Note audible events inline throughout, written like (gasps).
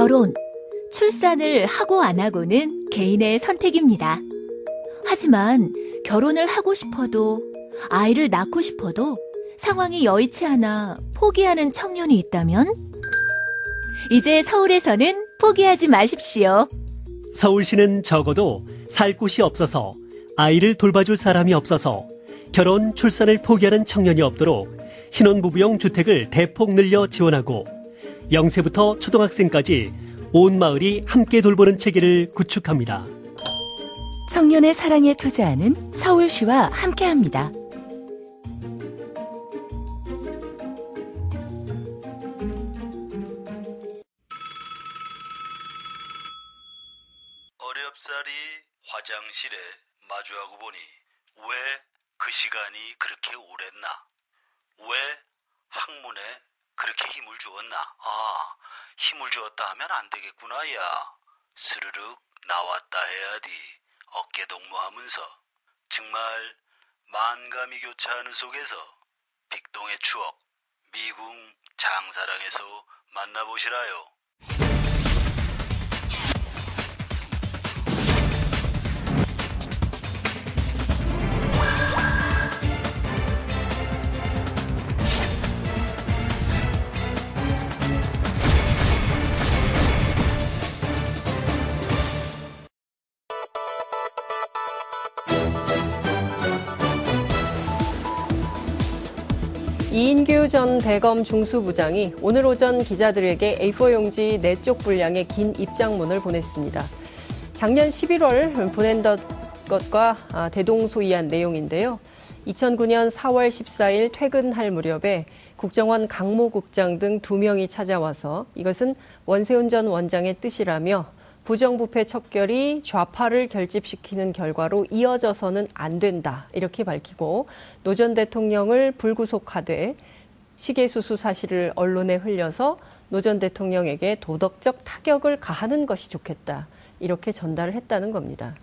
결혼, 출산을 하고 안 하고는 개인의 선택입니다. 하지만 결혼을 하고 싶어도 아이를 낳고 싶어도 상황이 여의치 않아 포기하는 청년이 있다면 이제 서울에서는 포기하지 마십시오. 서울시는 적어도 살 곳이 없어서 아이를 돌봐줄 사람이 없어서 결혼, 출산을 포기하는 청년이 없도록 신혼부부용 주택을 대폭 늘려 지원하고 0세부터 초등학생까지 온 마을이 함께 돌보는 체계를 구축합니다. 청년의 사랑에 투자하는 서울시와 함께합니다. 어렵사리 화장실에 마주하고 보니 왜 그 시간이 그렇게 오랬나? 왜 학문에 그렇게 힘을 주었나? 아, 힘을 주었다 하면 안 되겠구나, 야. 스르륵 나왔다 해야지. 어깨 동무하면서. 정말 만감이 교차하는 속에서 빅동의 추억, 미궁 장사랑에서 만나보시라요. 이인규 전 대검 중수부장이 오늘 오전 기자들에게 A4 용지 4쪽 분량의 긴 입장문을 보냈습니다. 작년 11월 보낸 것과 아, 대동소이한 내용인데요. 2009년 4월 14일 퇴근할 무렵에 국정원 강모 국장 등두 명이 찾아와서 이것은 원세훈 전 원장의 뜻이라며 부정부패 척결이 좌파를 결집시키는 결과로 이어져서는 안 된다. 이렇게 밝히고 노 전 대통령을 불구속하되 시계수수 사실을 언론에 흘려서 노 전 대통령에게 도덕적 타격을 가하는 것이 좋겠다. 이렇게 전달을 했다는 겁니다.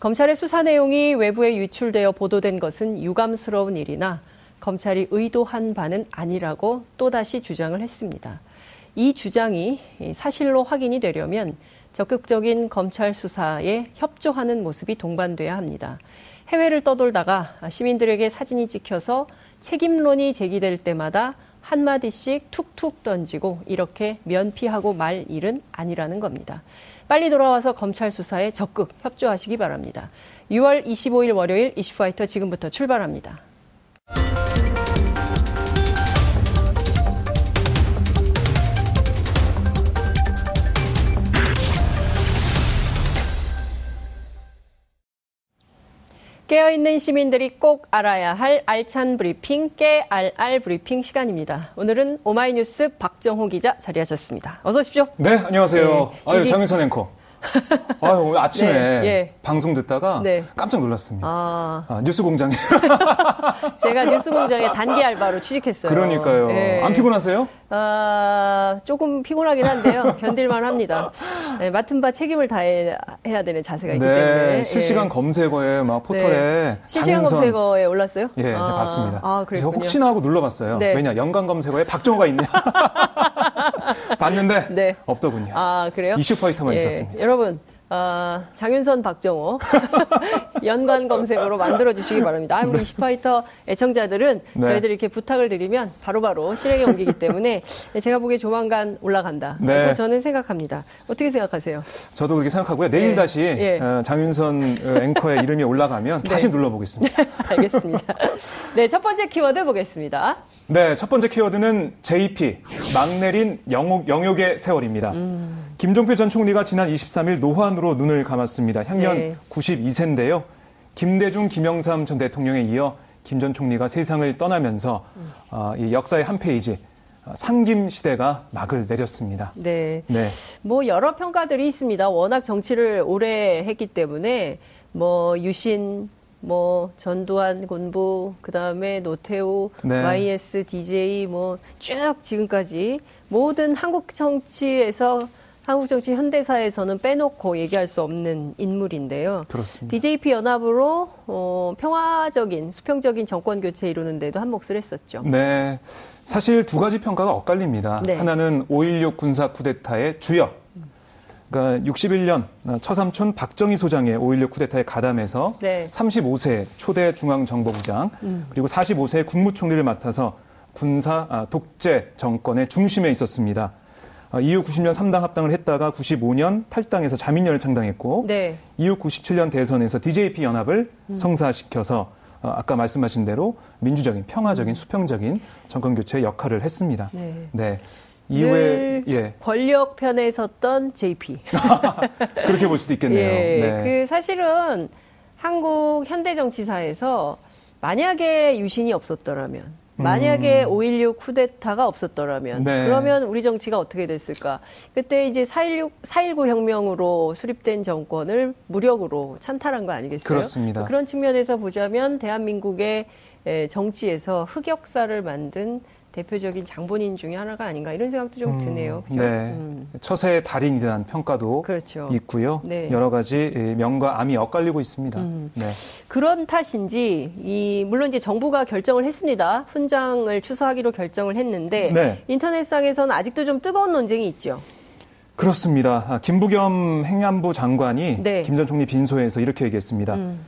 검찰의 수사 내용이 외부에 유출되어 보도된 것은 유감스러운 일이나 검찰이 의도한 바는 아니라고 또다시 주장을 했습니다. 이 주장이 사실로 확인이 되려면 적극적인 검찰 수사에 협조하는 모습이 동반돼야 합니다. 해외를 떠돌다가 시민들에게 사진이 찍혀서 책임론이 제기될 때마다 한마디씩 툭툭 던지고 이렇게 면피하고 말 일은 아니라는 겁니다. 빨리 돌아와서 검찰 수사에 적극 협조하시기 바랍니다. 6월 25일 월요일 이슈파이터 지금부터 출발합니다. 깨어있는 시민들이 꼭 알아야 할 알찬 브리핑, 깨알알 브리핑 시간입니다. 오늘은 오마이뉴스 박정호 기자 자리하셨습니다. 어서 오십시오. 네, 안녕하세요. 네, 아유. 장윤선 앵커. (laughs) 아유, 오늘 아침에 네, 예. 방송 듣다가 네. 깜짝 놀랐습니다. 아... 아, 뉴스 공장에. (laughs) 제가 뉴스 공장에 단기 알바로 취직했어요. 그러니까요. 네. 안 피곤하세요? 아, 조금 피곤하긴 한데요. (laughs) 견딜만 합니다. 네, 맡은 바 책임을 다해야 되는 자세가 있기 네, 때문에. 실시간 예. 검색어에 막 포털에 네. 실시간 장윤선. 검색어에 올랐어요? 예, 제가 아, 봤습니다. 아, 그래요. 제가 혹시나 하고 눌러봤어요. 네. 왜냐, 연관 검색어에 박정호가 있냐. 봤는데 (laughs) 네. 없더군요. 아, 그래요? 이슈파이터만 예. 있었습니다. 여러분, 어, 장윤선, 박정호 (laughs) 연관 검색으로 만들어 주시기 바랍니다. 아, 우리 네. 이슈파이터 애청자들은 네. 저희들이 이렇게 부탁을 드리면 바로바로 바로 실행에 옮기기 때문에 (laughs) 제가 보기에 조만간 올라간다. 네. 저는 생각합니다. 어떻게 생각하세요? 저도 그렇게 생각하고요. 내일 네. 다시 예. 어, 장윤선 어, 앵커의 이름이 올라가면 네. 다시 눌러보겠습니다. 알겠습니다. 네, 첫 번째 키워드 보겠습니다. 네, 첫 번째 키워드는 JP, 막 내린 영욕, 영욕의 세월입니다. 음. 김종필 전 총리가 지난 23일 노환으로 눈을 감았습니다. 향년 네. 92세인데요. 김대중, 김영삼 전 대통령에 이어 김 전 총리가 세상을 떠나면서 음. 어, 이 역사의 한 페이지 상김 시대가 막을 내렸습니다. 네. 네. 뭐 여러 평가들이 있습니다. 워낙 정치를 오래 했기 때문에 뭐 유신, 뭐 전두환 군부, 그다음에 노태우, 네. YS, DJ 뭐 쭉 지금까지 모든 한국 정치에서 한국 정치 현대사에서는 빼놓고 얘기할 수 없는 인물인데요. 그렇습니다. DJP 연합으로 어, 평화적인 수평적인 정권 교체 이루는데도 한 몫을 했었죠. 네. 사실 두 가지 평가가 엇갈립니다. 네. 하나는 5.16 군사 쿠데타의 주역. 그러니까 61년 처삼촌 박정희 소장의 5.16 쿠데타에 가담해서 네. 35세 초대 중앙정보부장 음. 그리고 45세 국무총리를 맡아서 군사 아, 독재 정권의 중심에 있었습니다. 아, 이후 90년 3당 합당을 했다가 95년 탈당해서 자민련을 창당했고 네. 이후 97년 대선에서 DJP 연합을 음. 성사시켜서 어, 아까 말씀하신 대로 민주적인 평화적인 수평적인 정권 교체의 역할을 했습니다. 네. 네. 이후에 늘예 권력 편에 섰던 JP. (laughs) 그렇게 볼 수도 있겠네요. 예, 네. 그 사실은 한국 현대 정치사에서 만약에 유신이 없었더라면, 만약에 5.16 쿠데타가 없었더라면, 음. 네. 그러면 우리 정치가 어떻게 됐을까? 그때 이제 4.16, 4.19 혁명으로 수립된 정권을 무력으로 찬탈한 거 아니겠어요? 그렇습니다. 그런 측면에서 보자면 대한민국의 에, 정치에서 흑역사를 만든 대표적인 장본인 중에 하나가 아닌가 이런 생각도 좀 드네요. 그죠? 네. 음. 처세의 달인이라는 평가도 그렇죠. 있고요. 네. 여러 가지 예, 명과 암이 엇갈리고 있습니다. 음. 네. 그런 탓인지 이 물론 이제 정부가 결정을 했습니다. 훈장을 추수하기로 결정을 했는데 네. 인터넷상에서는 아직도 좀 뜨거운 논쟁이 있죠. 그렇습니다. 아, 김부겸 행안부 장관이 네. 김전 총리 빈소에서 이렇게 얘기했습니다. 음.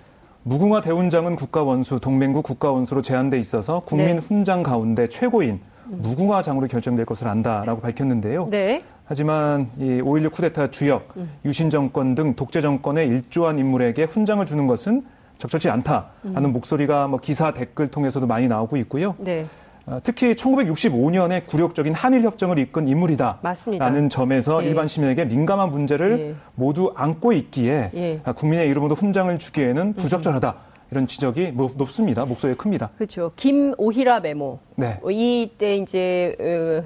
무궁화 대훈장은 국가원수, 동맹국 국가원수로 제한돼 있어서 국민 네. 훈장 가운데 최고인 무궁화장으로 결정될 것을 안다라고 밝혔는데요. 네. 하지만 이 5.16 쿠데타 주역, 음. 유신 정권 등 독재 정권에 일조한 인물에게 훈장을 주는 것은 적절치 않다라는 음. 목소리가 뭐 기사 댓글 통해서도 많이 나오고 있고요. 네. 어, 특히 1965년에 굴욕적인 한일 협정을 이끈 인물이다. 맞습니다. 라는 점에서 예. 일반 시민에게 민감한 문제를 예. 모두 안고 있기에 예. 아, 국민의 이름으로 훈장을 주기에는 부적절하다. 이런 지적이 높- 높습니다. 목소리가 큽니다. 그렇죠. 김오희라 메모. 네. 어, 이때 이제 어,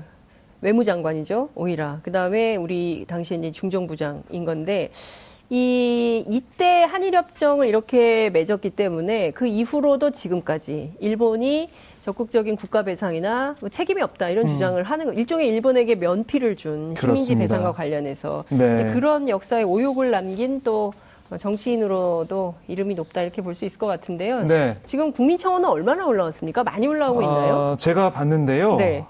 외무장관이죠. 오히라. 그다음에 우리 당시에 이제 중정부장인 건데 이 이때 한일 협정을 이렇게 맺었기 때문에 그 이후로도 지금까지 일본이 적극적인 국가 배상이나 뭐 책임이 없다 이런 주장을 하는 거 일종의 일본에게 면피를 준 시민지 음. 그렇습니다. 배상과 관련해서 네. 그런 역사의 오욕을 남긴 또 정치인으로도 이름이 높다 이렇게 볼 수 있을 것 같은데요. 네. 지금 국민청원은 얼마나 올라왔습니까? 많이 올라오고 있나요? 아, 제가 봤는데요. 네.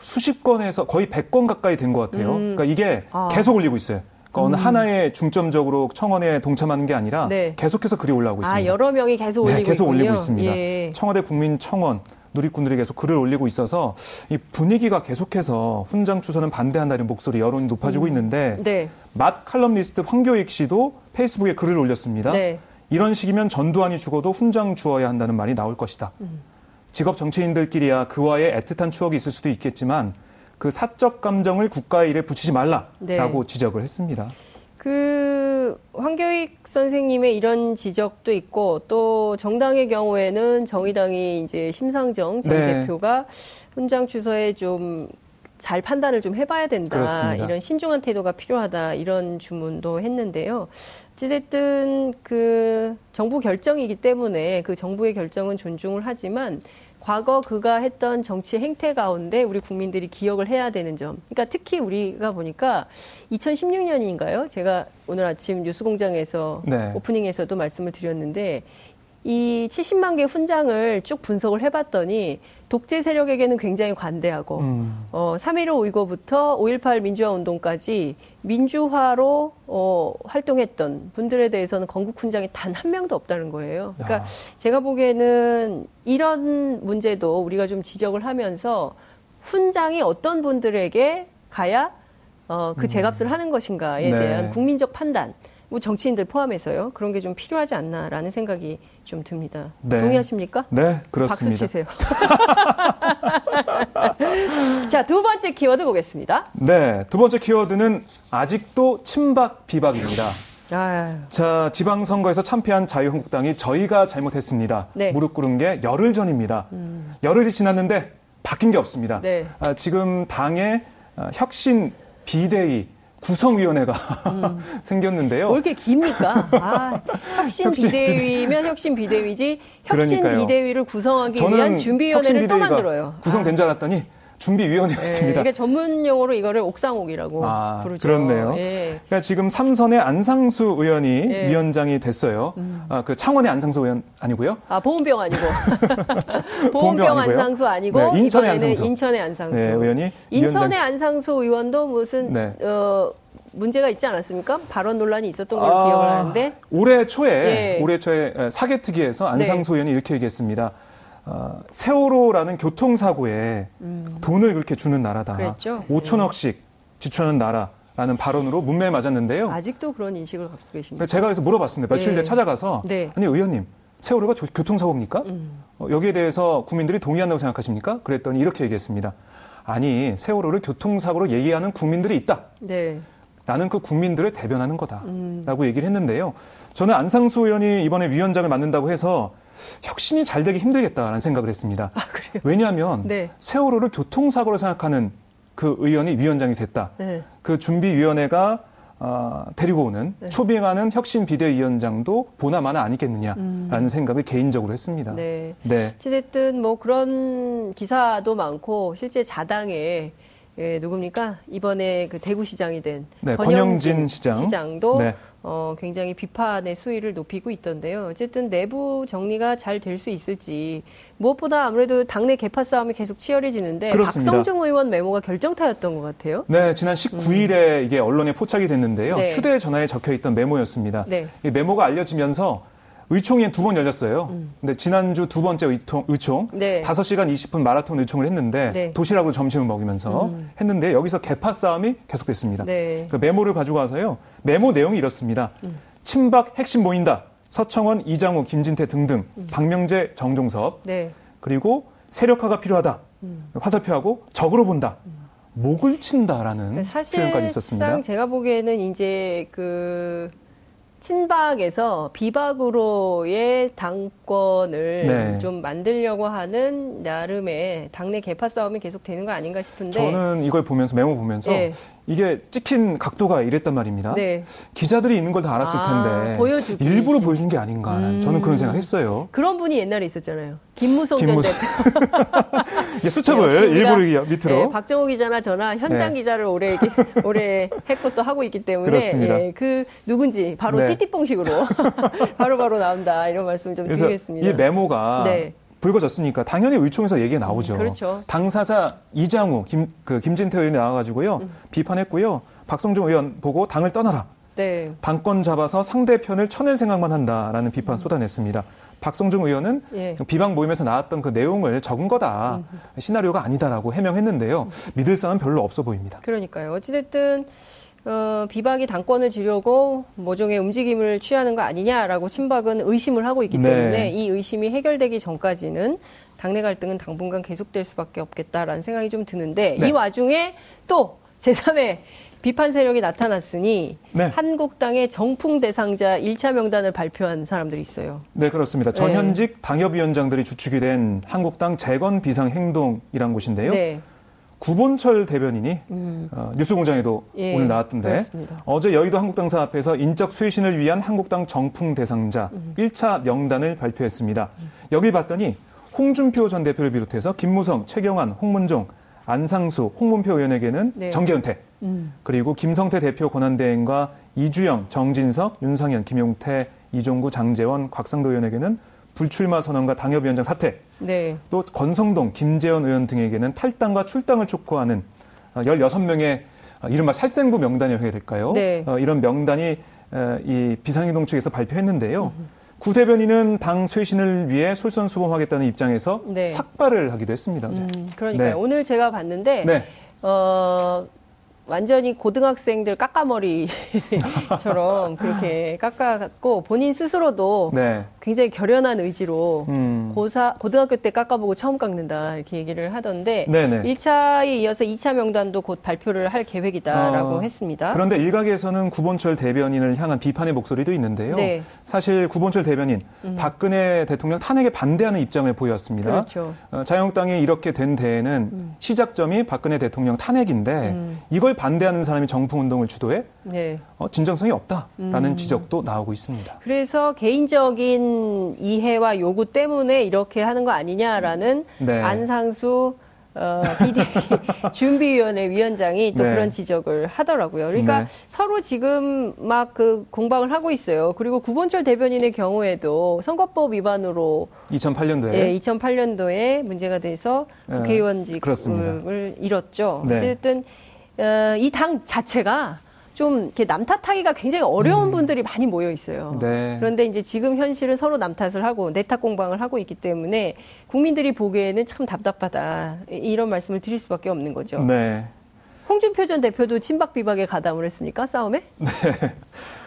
수십 건에서 거의 100건 가까이 된 것 같아요. 음. 그러니까 이게 아. 계속 올리고 있어요. 그러니까 어느 하나에 중점적으로 청원에 동참하는 게 아니라 네. 계속해서 글이 올라오고 있습니다. 아, 여러 명이 계속 올리고 네, 계속 있군요. 올리고 있습니다. 예. 청와대 국민청원 누리꾼들이 계속 글을 올리고 있어서 이 분위기가 계속해서 훈장 추서는 반대한다는 목소리 여론이 높아지고 있는데 네. 맛 칼럼니스트 황교익 씨도 페이스북에 글을 올렸습니다. 네. 이런 식이면 전두환이 죽어도 훈장 주어야 한다는 말이 나올 것이다. 음. 직업 정치인들끼리야 그와의 애틋한 추억이 있을 수도 있겠지만 그 사적 감정을 국가의 일에 붙이지 말라라고 네. 지적을 했습니다. 그 황교익 선생님의 이런 지적도 있고 또 정당의 경우에는 정의당이 이제 심상정 전 네. 대표가 훈장 추서에 좀 잘 판단을 좀 해봐야 된다. 그렇습니다. 이런 신중한 태도가 필요하다. 이런 주문도 했는데요. 어찌됐든 그 정부 결정이기 때문에 그 정부의 결정은 존중을 하지만 과거 그가 했던 정치 행태 가운데 우리 국민들이 기억을 해야 되는 점. 그러니까 특히 우리가 보니까 2016년인가요? 제가 오늘 아침 뉴스공장에서 네. 오프닝에서도 말씀을 드렸는데 이 70만 개 훈장을 쭉 분석을 해봤더니 독재 세력에게는 굉장히 관대하고 음. 어, 3.15 우이고부터 5.18 민주화 운동까지 민주화로 어, 활동했던 분들에 대해서는 건국 훈장이 단 한 명도 없다는 거예요. 그러니까 야. 제가 보기에는 이런 문제도 우리가 좀 지적을 하면서 훈장이 어떤 분들에게 가야 어, 그 제값을 하는 것인가에 네. 대한 국민적 판단, 뭐 정치인들 포함해서요. 그런 게 좀 필요하지 않나라는 생각이 좀 듭니다. 네. 동의하십니까? 네, 박수 그렇습니다. 치세요. (laughs) 자, 두 번째 키워드 보겠습니다. 네, 두 번째 키워드는 아직도 친박 비박입니다. 아유, 자, 지방선거에서 참패한 자유한국당이 저희가 잘못했습니다. 네. 음. 무릎 꿇은 게 열흘 전입니다. 열흘이 지났는데 바뀐 게 없습니다. 네. 아, 지금 당의 아, 혁신 비대위 구성위원회가 (laughs) 생겼는데요. 뭐 이렇게 깁니까? 아, 혁신, 혁신 비대위면 혁신 비대위지 혁신 그러니까요. 비대위를 구성하기 위한 준비위원회를 또 만들어요. 구성된 줄 알았더니 네, 준비위원회였습니다. 이게 전문 용어로 이거를 옥상옥이라고 아, 부르죠. 그렇네요. 예. 그러니까 지금 삼선의 안상수 의원이 예. 위원장이 됐어요. 아, 그 창원의 안상수 의원 아니고요. 아 보험병 아니고 (laughs) 아니고요. 안상수 아니고 네, 인천의 안상수. 인천의 안상수 네, 의원이 인천의 위원장- 안상수 의원도 무슨 네. 어, 문제가 있지 않았습니까? 발언 논란이 있었던 걸로 아, 기억을 하는데 올해 초에 예. 올해 초에 사개특위에서 안상수 네. 의원이 이렇게 얘기했습니다. 어, 세월호라는 교통사고에 돈을 그렇게 주는 나라다. 음. 그랬죠. 5천억씩 지출하는 나라라는 발언으로 문매에 맞았는데요. 아직도 그런 인식을 갖고. 그래서 제가 그래서 물어봤습니다. 며칠 네. 뒤에 찾아가서 네. 아니 의원님 세월호가 교- 교통사고입니까? 어, 여기에 대해서 국민들이 동의한다고 생각하십니까? 그랬더니 이렇게 얘기했습니다. 아니 세월호를 교통사고로 얘기하는 국민들이 있다. 네. 나는 그 국민들을 대변하는 거다. 음. 라고 얘기를 했는데요. 저는 안상수 의원이 이번에 위원장을 맡는다고 해서 혁신이 잘 되기 힘들겠다라는 생각을 했습니다. 왜냐하면 아, 네. 세월호를 교통사고로 생각하는 그 의원이 위원장이 됐다. 네. 그 준비위원회가 어, 데리고 오는 네. 초빙하는 혁신 비대위원장도 보나마나 아니겠느냐라는 생각을 개인적으로 했습니다. 음. 네. 네. 어쨌든 뭐 그런 기사도 많고 실제 자당에 예, 누굽니까 이번에 그 대구시장이 된 네, 권영진 시장. 도 네. 어, 굉장히 비판의 수위를 높이고 있던데요. 어쨌든 내부 정리가 잘 될 수 있을지 무엇보다 아무래도 당내 개파 싸움이 계속 치열해지는데 그렇습니다. 박성중 의원 메모가 결정타였던 것 같아요. 네, 지난 19일에 이게 언론에 포착이 됐는데요. 음. 네. 휴대전화에 적혀 있던 메모였습니다. 네. 이 메모가 알려지면서 의총이 두 번 열렸어요. 근데 지난주 두 번째 의통, 의총, 음. 네. 5시간 20분 마라톤 의총을 했는데 네. 도시락으로 점심을 먹이면서 음. 했는데 여기서 개파 싸움이 계속됐습니다. 네. 그 메모를 가지고 와서요. 메모 내용이 이렇습니다. 음. 친박 핵심 모인다. 서청원, 이장우, 김진태 등등, 음. 박명재, 정종섭, 네. 그리고 세력화가 필요하다. 음. 화살표하고 적으로 본다. 목을 친다라는 표현까지 있었습니다. 사실상 제가 보기에는 이제 그 친박에서 비박으로의 당권을 네. 좀 만들려고 하는 나름의 당내 개파 싸움이 계속 되는 거 아닌가 싶은데 저는 이걸 보면서 메모 보면서 네. 이게 찍힌 각도가 이랬단 말입니다. 네. 기자들이 있는 걸 다 알았을 아, 텐데 보여주기. 일부러 보여준 게 아닌가 음. 저는 그런 생각했어요. 그런 분이 옛날에 있었잖아요. 김무성 김무성. 전 대표. (laughs) 수첩을 네, 일부러 밑으로 네, 박정호 기자나 저나 현장 네. 기자를 오래 (laughs) 오래 했고 또 하고 있기 때문에 그렇습니다. 예, 그 누군지 바로 네. 띠띠뽕식으로 (laughs) 바로 바로 나온다 이런 말씀 좀 드리겠습니다. 이 메모가 네. 불거졌으니까 당연히 의총에서 얘기가 나오죠. 음, 그렇죠. 당사자 이장우, 김, 그 김진태 의원이 나와가지고요 음. 비판했고요. 박성중 의원 보고 당을 떠나라. 네. 당권 잡아서 상대편을 쳐낼 생각만 한다라는 비판 쏟아냈습니다. 박성중 의원은 음. 예. 비방 모임에서 나왔던 그 내용을 적은 거다. 음. 시나리오가 아니다라고 해명했는데요. 믿을 사람 별로 없어 보입니다. 그러니까요. 어찌됐든 어, 비박이 당권을 지려고 모종의 움직임을 취하는 거 아니냐라고 친박은 의심을 하고 있기 네. 때문에 이 의심이 해결되기 전까지는 당내 갈등은 당분간 계속될 수밖에 없겠다라는 생각이 좀 드는데 네. 이 와중에 또 제3의 비판 세력이 나타났으니 네. 한국당의 정풍 대상자 1차 명단을 발표한 사람들이 있어요. 네, 그렇습니다. 전현직 당협위원장들이 주축이 된 한국당 재건 비상 행동이란 곳인데요. 네. 구본철 대변인이 어, 뉴스공장에도 예, 오늘 나왔던데 그렇습니다. 어제 여의도 한국당사 앞에서 인적 쇄신을 위한 한국당 정풍 대상자 음. 1차 명단을 발표했습니다. 여기 봤더니 홍준표 전 대표를 비롯해서 김무성, 최경환, 홍문종, 안상수, 홍문표 의원에게는 네. 정계은퇴 음. 그리고 김성태 대표 권한대행과 이주영, 정진석, 윤상현, 김용태, 이종구, 장재원, 곽상도 의원에게는 불출마 선언과 당협위원장 사퇴 네. 또 건성동, 김재원 의원 등에게는 탈당과 출당을 촉구하는 16명의 이른바 살생부 명단이라고 해야 될까요? 네. 어, 이런 명단이 어, 이 비상행동 측에서 발표했는데요. 구 대변인은 당 쇄신을 위해 솔선수범하겠다는 입장에서 네. 삭발을 하기도 했습니다. 음, 그러니까요. 네. 오늘 제가 봤는데 네. 어, 완전히 고등학생들 깎아머리처럼 그렇게 (laughs) 깎아갖고 본인 스스로도 네. 굉장히 결연한 의지로 음. 고사, 고등학교 때 깎아보고 처음 깎는다 이렇게 얘기를 하던데 네네. 1차에 이어서 2차 명단도 곧 발표를 할 계획이다라고 어, 했습니다. 그런데 일각에서는 구본철 대변인을 향한 비판의 목소리도 있는데요. 네. 음. 사실 구본철 대변인 박근혜 대통령 탄핵에 반대하는 입장을 보였습니다. 그렇죠. 어, 자유한국당이 이렇게 된 데에는 음. 시작점이 박근혜 대통령 탄핵인데 이걸 반대하는 사람이 정풍 운동을 주도해 네. 어, 진정성이 없다라는 음. 지적도 나오고 있습니다. 그래서 개인적인 이해와 요구 때문에 이렇게 하는 거 아니냐라는 네. 안상수 어, 비대위 (laughs) 준비위원회 위원장이 또 네. 그런 지적을 하더라고요. 그러니까 네. 서로 지금 막 그 공방을 하고 있어요. 그리고 구본철 대변인의 경우에도 선거법 위반으로 2008년도에 예, 2008년도에 문제가 돼서 네, 국회의원직을 그렇습니다. 잃었죠. 네. 어쨌든 어, 이 당 자체가 좀 이렇게 남 탓하기가 굉장히 어려운 분들이 많이 모여 있어요. 음. 네. 그런데 이제 지금 현실은 서로 남 탓을 하고 내 탓 공방을 하고 있기 때문에 국민들이 보기에는 참 답답하다 이- 이런 말씀을 드릴 수밖에 없는 거죠. 네. 홍준표 전 대표도 친박 비박에 가담을 했습니까 싸움에?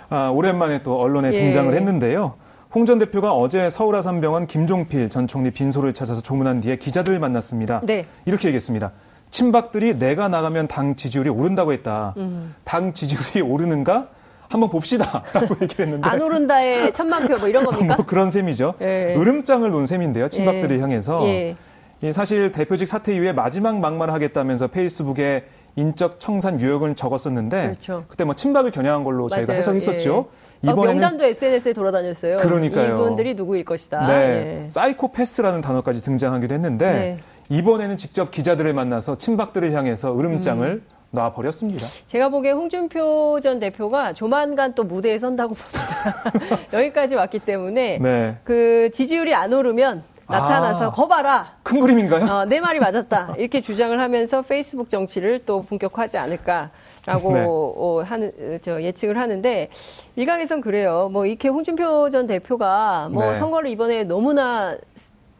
아, 오랜만에 또 언론에 예. 등장을 했는데요. 홍 전 대표가 어제 서울 아산병원 김종필 전 총리 빈소를 찾아서 조문한 뒤에 기자들을 만났습니다. 네. 이렇게 얘기했습니다. 친박들이 내가 나가면 당 지지율이 오른다고 했다. 음. 당 지지율이 오르는가? 한번 봅시다라고 (laughs) (laughs) 얘기를 했는데 안 오른다의 천만 표 뭐 이런 (laughs) 겁니까? 뭐 그런 셈이죠. 예. 으름장을 놓은 셈인데요. 친박들을 예. 향해서 예. 이 사실 대표직 사퇴 이후에 마지막 막말을 하겠다면서 페이스북에 인적 청산 유형을 적었었는데 그렇죠. 그때 뭐 친박을 겨냥한 걸로 저희가 맞아요. 해석했었죠. 예. 어, 명단도 SNS에 돌아다녔어요. 그러니까요. 이분들이 누구일 것이다. 네, 예. 사이코패스라는 단어까지 등장하기도 했는데 네. 이번에는 직접 기자들을 만나서 친박들을 향해서 으름장을 음. 놔버렸습니다. 제가 보기에 홍준표 전 대표가 조만간 또 무대에 선다고 봅니다. (laughs) 여기까지 왔기 때문에 네. 그 지지율이 안 오르면 나타나서 아. 거봐라. 큰 그림인가요? 어, 내 말이 맞았다. 이렇게 주장을 하면서 페이스북 정치를 또 본격화하지 않을까 라고 (laughs) 네. 어, 하는 어, 저 예측을 하는데 일각에선 그래요. 뭐 이렇게 홍준표 전 대표가 뭐 네. 선거를 이번에 너무나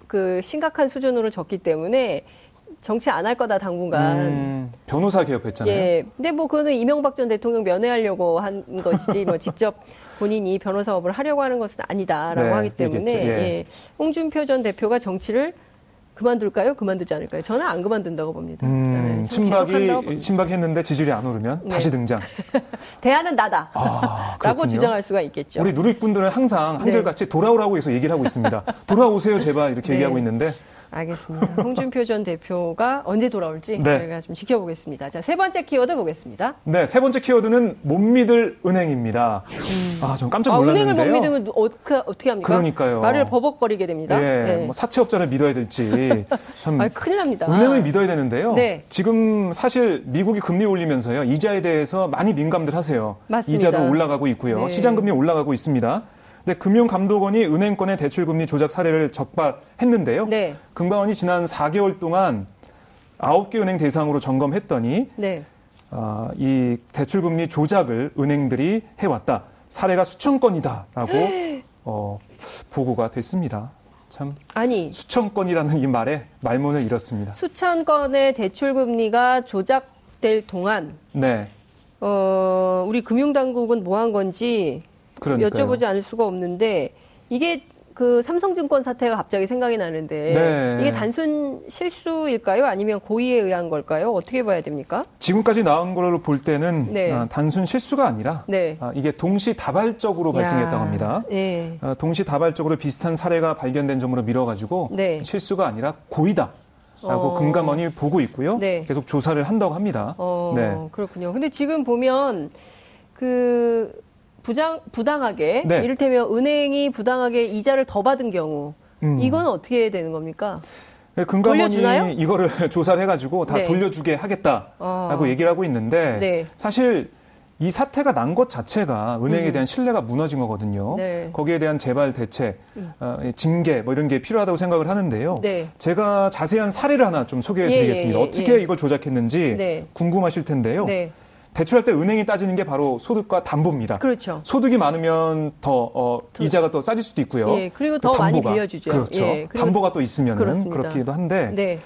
그 심각한 수준으로 졌기 때문에 정치 안 할 거다 당분간. 음, 변호사 개업했잖아요. 예. 근데 뭐 그거는 이명박 전 대통령 면회하려고 한 것이지 뭐 직접 본인이 변호사업을 하려고 하는 것은 아니다라고 네, 하기 때문에. 예. 예. 홍준표 전 대표가 정치를 그만둘까요? 그만두지 않을까요? 저는 안 그만둔다고 봅니다. 음, 네, 친박이. 친박했는데 지지율이 안 오르면 네. 다시 등장. (laughs) 대안은 나다. 아, 라고. 주장할 수가 있겠죠. 우리 누리꾼들은 항상 네. 한결같이 돌아오라고 해서 얘기를 하고 있습니다. 돌아오세요 제발 이렇게 네. 얘기하고 있는데 알겠습니다. 홍준표 전 대표가 언제 돌아올지 네. 저희가 좀 지켜보겠습니다. 자, 세 번째 키워드 보겠습니다. 네, 세 번째 키워드는 못 믿을 은행입니다. 아, 전 깜짝 아, 놀랐는데요. 은행을 못 믿으면 어떻게, 어떻게 합니까? 그러니까요. 말을 버벅거리게 됩니다. 예, 네. 뭐 사채업자를 믿어야 될지 참 (laughs) 아, 큰일 납니다. 은행을 믿어야 되는데요. 네. 지금 사실 미국이 금리 올리면서요 이자에 대해서 많이 민감들 하세요. 맞습니다. 이자도 올라가고 있고요. 네. 시장 금리 올라가고 있습니다. 근데 금융감독원이 은행권의 대출 금리 조작 사례를 적발했는데요. 네. 금감원이 지난 4개월 동안 9개 은행 대상으로 점검했더니 네. 아, 이 대출 금리 조작을 은행들이 해왔다. 사례가 수천 건이다라고 (gasps) 어, 보고가 됐습니다. 참 아니, 수천 건이라는 이 말에 말문을 잃었습니다. 수천 건의 대출 금리가 조작될 동안 네, 어, 우리 금융당국은 뭐 한 건지 그러니까요. 여쭤보지 않을 수가 없는데 이게 그 삼성증권 사태가 갑자기 생각이 나는데 네. 이게 단순 실수일까요? 아니면 고의에 의한 걸까요? 어떻게 봐야 됩니까? 지금까지 나온 걸로 볼 때는 네. 아, 단순 실수가 아니라 네. 아, 이게 동시다발적으로 발생했다고 합니다. 네. 아, 동시다발적으로 비슷한 사례가 발견된 점으로 밀어가지고 네. 실수가 아니라 고의다 라고 어. 금감원이 보고 있고요. 네. 계속 조사를 한다고 합니다. 어, 네. 그렇군요. 근데 지금 보면 그 부당 부당하게 네. 이를테면 은행이 부당하게 이자를 더 받은 경우 음. 이건 어떻게 되는 겁니까? 네, 금감원이 돌려주나요? 이거를 (laughs) 조사를 해가지고 다 네. 돌려주게 하겠다라고 어. 얘기를 하고 있는데 네. 사실 이 사태가 난 것 자체가 은행에 음. 대한 신뢰가 무너진 거거든요. 네. 음. 거기에 대한 재발 대책, 어, 징계 뭐 이런 게 필요하다고 생각을 하는데요. 네. 제가 자세한 사례를 하나 좀 소개해드리겠습니다. 예, 예, 예, 어떻게 예. 이걸 조작했는지 네. 궁금하실 텐데요. 네. 대출할 때 은행이 따지는 게 바로 소득과 담보입니다. 그렇죠. 소득이 많으면 더 어, 이자가 또 싸질 수도 있고요. 예, 그리고 그더 많이 담보가, 빌려주죠. 그렇죠. 예, 담보가 또 있으면 그렇습니다. 그렇기도 한데 네.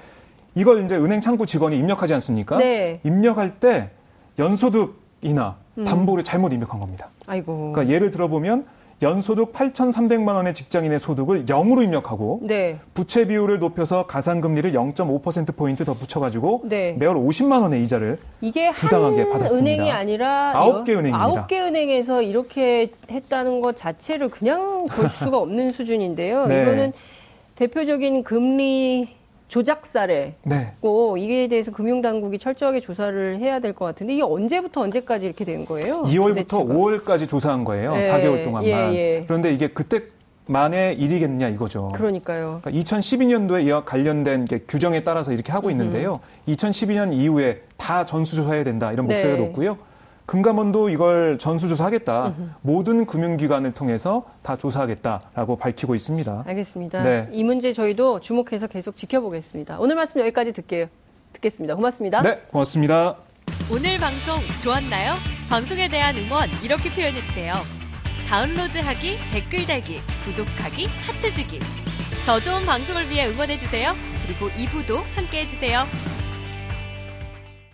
이걸 이제 은행 창구 직원이 입력하지 않습니까? 네. 입력할 때 연소득이나 음. 담보를 잘못 입력한 겁니다. 아이고. 그러니까 예를 들어보면 연소득 8,300만 원의 직장인의 소득을 0으로 입력하고 네. 부채 비율을 높여서 가산금리를 0.5%포인트 더 붙여가지고 네. 매월 50만 원의 이자를 이게 부당하게 한 받았습니다. 은행이 아니라 아홉 개 은행입니다. 아홉 개 은행에서 이렇게 했다는 것 자체를 그냥 볼 수가 (laughs) 없는 수준인데요. 네. 이거는 대표적인 금리 조작 사례. 네. 고 이에 대해서 금융당국이 철저하게 조사를 해야 될 것 같은데 이게 언제부터 언제까지 이렇게 된 거예요? 2월부터 도대체가? 5월까지 조사한 거예요. 예, 4개월 동안만. 예, 예. 그런데 이게 그때 만의 일이겠느냐 이거죠. 그러니까요. 그러니까 2012년도에 이와 관련된 게 규정에 따라서 이렇게 하고 있는데요. 2012년 이후에 다 전수조사해야 된다 이런 목소리가 네. 높고요. 금감원도 이걸 전수조사하겠다. 모든 금융기관을 통해서 다 조사하겠다라고 밝히고 있습니다. 알겠습니다. 네. 이 문제 저희도 주목해서 계속 지켜보겠습니다. 오늘 말씀 여기까지 듣게요. 듣겠습니다. 고맙습니다. 네, 고맙습니다. 오늘 방송 좋았나요? 방송에 대한 응원 이렇게 표현해주세요. 다운로드하기, 댓글 달기, 구독하기, 하트 주기. 더 좋은 방송을 위해 응원해주세요. 그리고 2부도 함께 해주세요.